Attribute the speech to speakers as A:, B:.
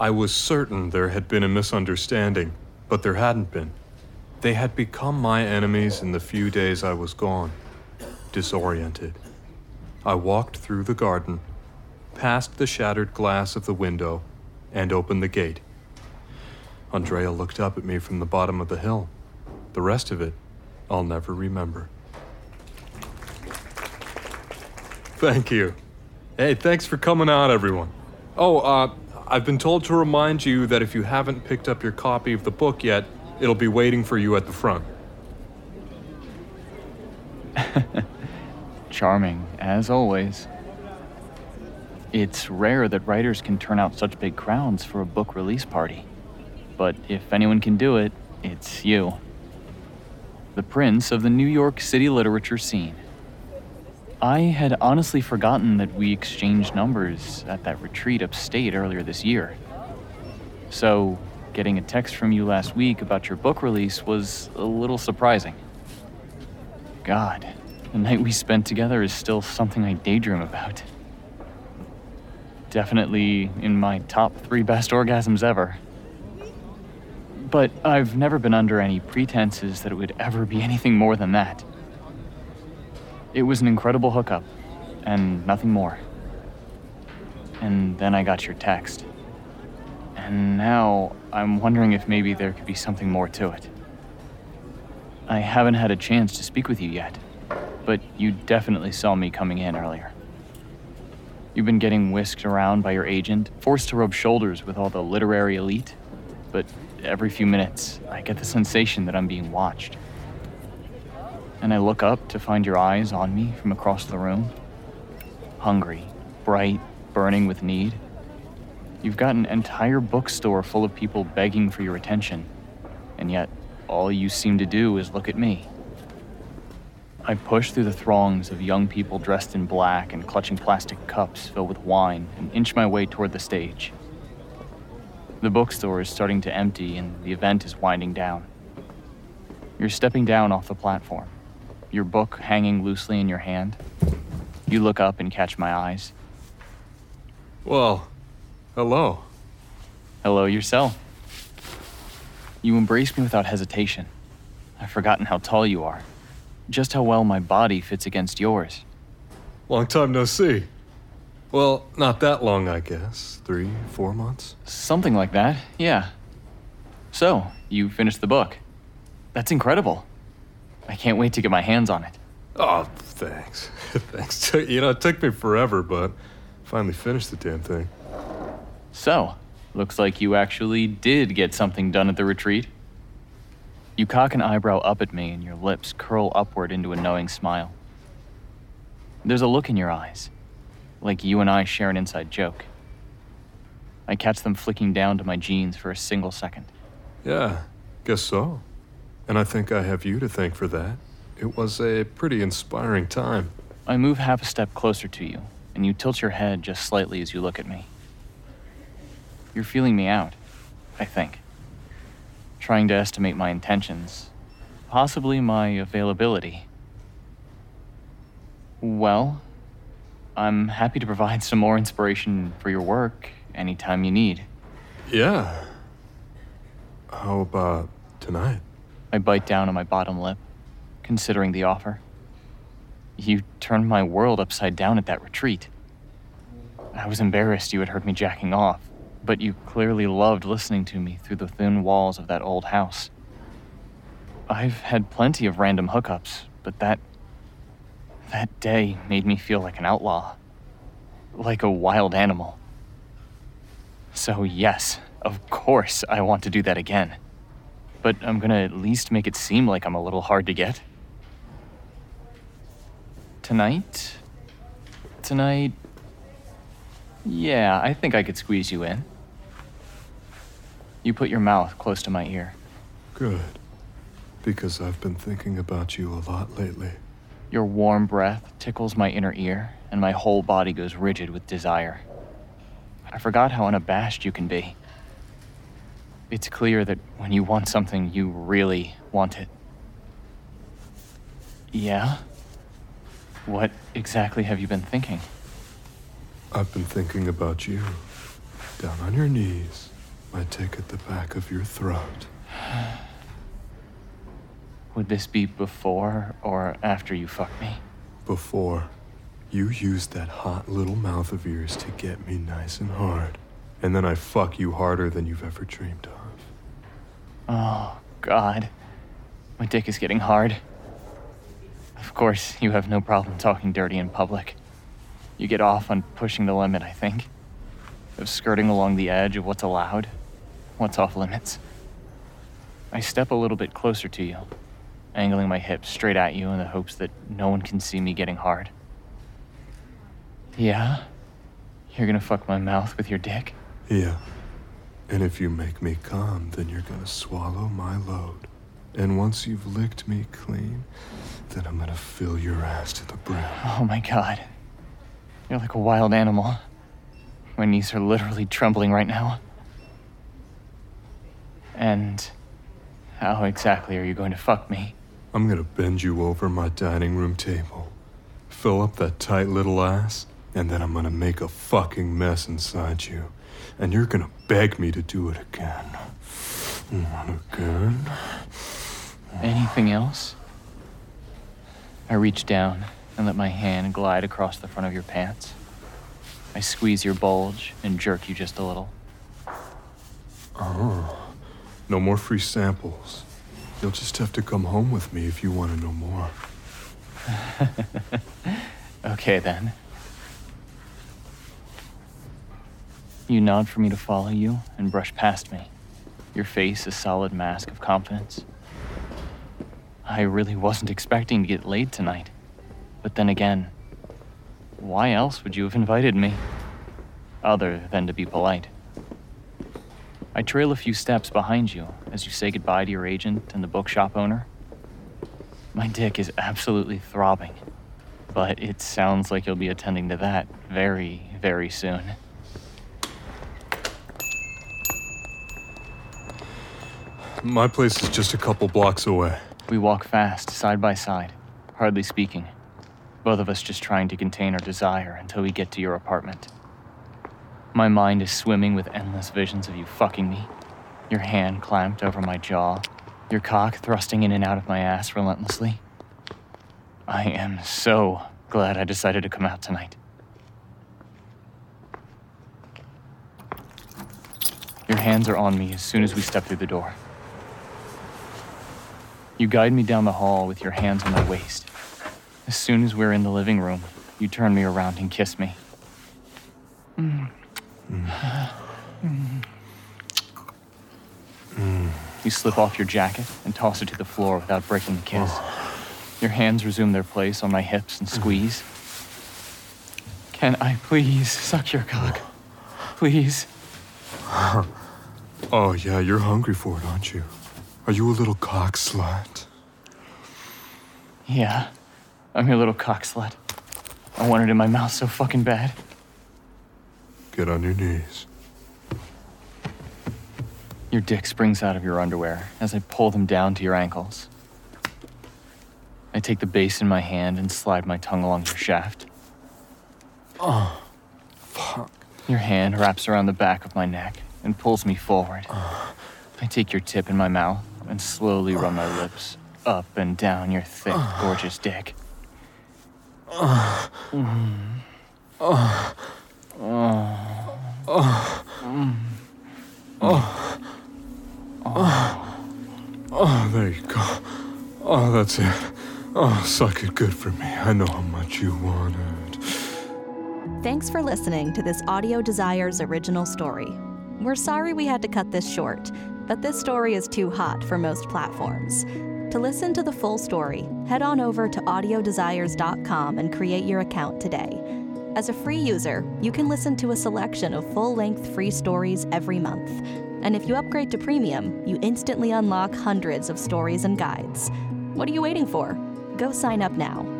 A: I was certain there had been a misunderstanding, but there hadn't been. They had become my enemies in the few days I was gone, disoriented. I walked through the garden, past the shattered glass of the window, and opened the gate. Andrea looked up at me from the bottom of the hill. The rest of it, I'll never remember. Thank you. Hey, thanks for coming out, everyone. Oh, uh, I've been told to remind you that if you haven't picked up your copy of the book yet, it'll be waiting for you at the front.
B: Charming, as always. It's rare that writers can turn out such big crowds for a book release party. But if anyone can do it, it's you. The prince of the New York City literature scene. I had honestly forgotten that we exchanged numbers at that retreat upstate earlier this year. So, getting a text from you last week about your book release was a little surprising. God, the night we spent together is still something I daydream about. Definitely in my top three best orgasms ever. But I've never been under any pretenses that it would ever be anything more than that. It was an incredible hookup, and nothing more. And then I got your text. And now I'm wondering if maybe there could be something more to it. I haven't had a chance to speak with you yet, but you definitely saw me coming in earlier. You've been getting whisked around by your agent, forced to rub shoulders with all the literary elite, but every few minutes, I get the sensation that I'm being watched and I look up to find your eyes on me from across the room. Hungry, bright, burning with need. You've got an entire bookstore full of people begging for your attention, and yet all you seem to do is look at me. I push through the throngs of young people dressed in black and clutching plastic cups filled with wine and inch my way toward the stage. The bookstore is starting to empty and the event is winding down. You're stepping down off the platform your book hanging loosely in your hand. You look up and catch my eyes.
A: Well, hello.
B: Hello yourself. You embrace me without hesitation. I've forgotten how tall you are, just how well my body fits against yours.
A: Long time no see. Well, not that long, I guess. Three, four months?
B: Something like that, yeah. So, you finished the book. That's incredible. I can't wait to get my hands on it.
A: Oh, thanks. thanks. You know, it took me forever, but finally finished the damn thing.
B: So, looks like you actually did get something done at the retreat. You cock an eyebrow up at me and your lips curl upward into a knowing smile. There's a look in your eyes, like you and I share an inside joke. I catch them flicking down to my jeans for a single second.
A: Yeah, guess so. And I think I have you to thank for that. It was a pretty inspiring time.
B: I move half a step closer to you, and you tilt your head just slightly as you look at me. You're feeling me out, I think. Trying to estimate my intentions, possibly my availability. Well, I'm happy to provide some more inspiration for your work anytime you need.
A: Yeah. How about tonight?
B: I bite down on my bottom lip, considering the offer. You turned my world upside down at that retreat. I was embarrassed you had heard me jacking off, but you clearly loved listening to me through the thin walls of that old house. I've had plenty of random hookups, but that. that day made me feel like an outlaw. Like a wild animal. So, yes, of course, I want to do that again but I'm gonna at least make it seem like I'm a little hard to get. Tonight? Tonight? Yeah, I think I could squeeze you in. You put your mouth close to my ear.
A: Good. Because I've been thinking about you a lot lately.
B: Your warm breath tickles my inner ear, and my whole body goes rigid with desire. I forgot how unabashed you can be. It's clear that when you want something, you really want it. Yeah? What exactly have you been thinking?
A: I've been thinking about you. Down on your knees. My dick at the back of your throat.
B: Would this be before or after you fuck me?
A: Before, you used that hot little mouth of yours to get me nice and hard. And then I fuck you harder than you've ever dreamed of.
B: Oh, God. My dick is getting hard. Of course, you have no problem talking dirty in public. You get off on pushing the limit, I think. Of skirting along the edge of what's allowed, what's off limits. I step a little bit closer to you, angling my hips straight at you in the hopes that no one can see me getting hard. Yeah? You're gonna fuck my mouth with your dick?
A: Yeah. And if you make me come, then you're gonna swallow my load. And once you've licked me clean, then I'm gonna fill your ass to the brim.
B: Oh my god. You're like a wild animal. My knees are literally trembling right now. And how exactly are you going to fuck me?
A: I'm gonna bend you over my dining room table, fill up that tight little ass, and then I'm gonna make a fucking mess inside you. And you're gonna beg me to do it again. And again.
B: Anything else? I reach down and let my hand glide across the front of your pants. I squeeze your bulge and jerk you just a little.
A: Oh, no more free samples. You'll just have to come home with me if you want to know more.
B: Okay then. You nod for me to follow you and brush past me, your face a solid mask of confidence. I really wasn't expecting to get laid tonight. But then again, why else would you have invited me? Other than to be polite. I trail a few steps behind you as you say goodbye to your agent and the bookshop owner. My dick is absolutely throbbing, but it sounds like you'll be attending to that very, very soon.
A: My place is just a couple blocks away.
B: We walk fast, side by side, hardly speaking. Both of us just trying to contain our desire until we get to your apartment. My mind is swimming with endless visions of you fucking me, your hand clamped over my jaw, your cock thrusting in and out of my ass relentlessly. I am so glad I decided to come out tonight. Your hands are on me as soon as we step through the door. You guide me down the hall with your hands on my waist. As soon as we're in the living room, you turn me around and kiss me. You slip off your jacket and toss it to the floor without breaking the kiss. Your hands resume their place on my hips and squeeze. Can I please suck your cock? Please.
A: Oh, yeah, you're hungry for it, aren't you? Are you a little cock slut?
B: Yeah, I'm your little cock slut. I want it in my mouth so fucking bad.
A: Get on your knees.
B: Your dick springs out of your underwear as I pull them down to your ankles. I take the base in my hand and slide my tongue along your shaft.
A: Oh, Fuck.
B: Your hand wraps around the back of my neck and pulls me forward. I take your tip in my mouth and slowly run my lips up and down your thick, gorgeous dick.
A: Oh, there you go. Oh, that's it. Oh, suck it good for me. I know how much you wanted.
C: Thanks for listening to this Audio Desires original story. We're sorry we had to cut this short, but this story is too hot for most platforms. To listen to the full story, head on over to audiodesires.com and create your account today. As a free user, you can listen to a selection of full length free stories every month. And if you upgrade to premium, you instantly unlock hundreds of stories and guides. What are you waiting for? Go sign up now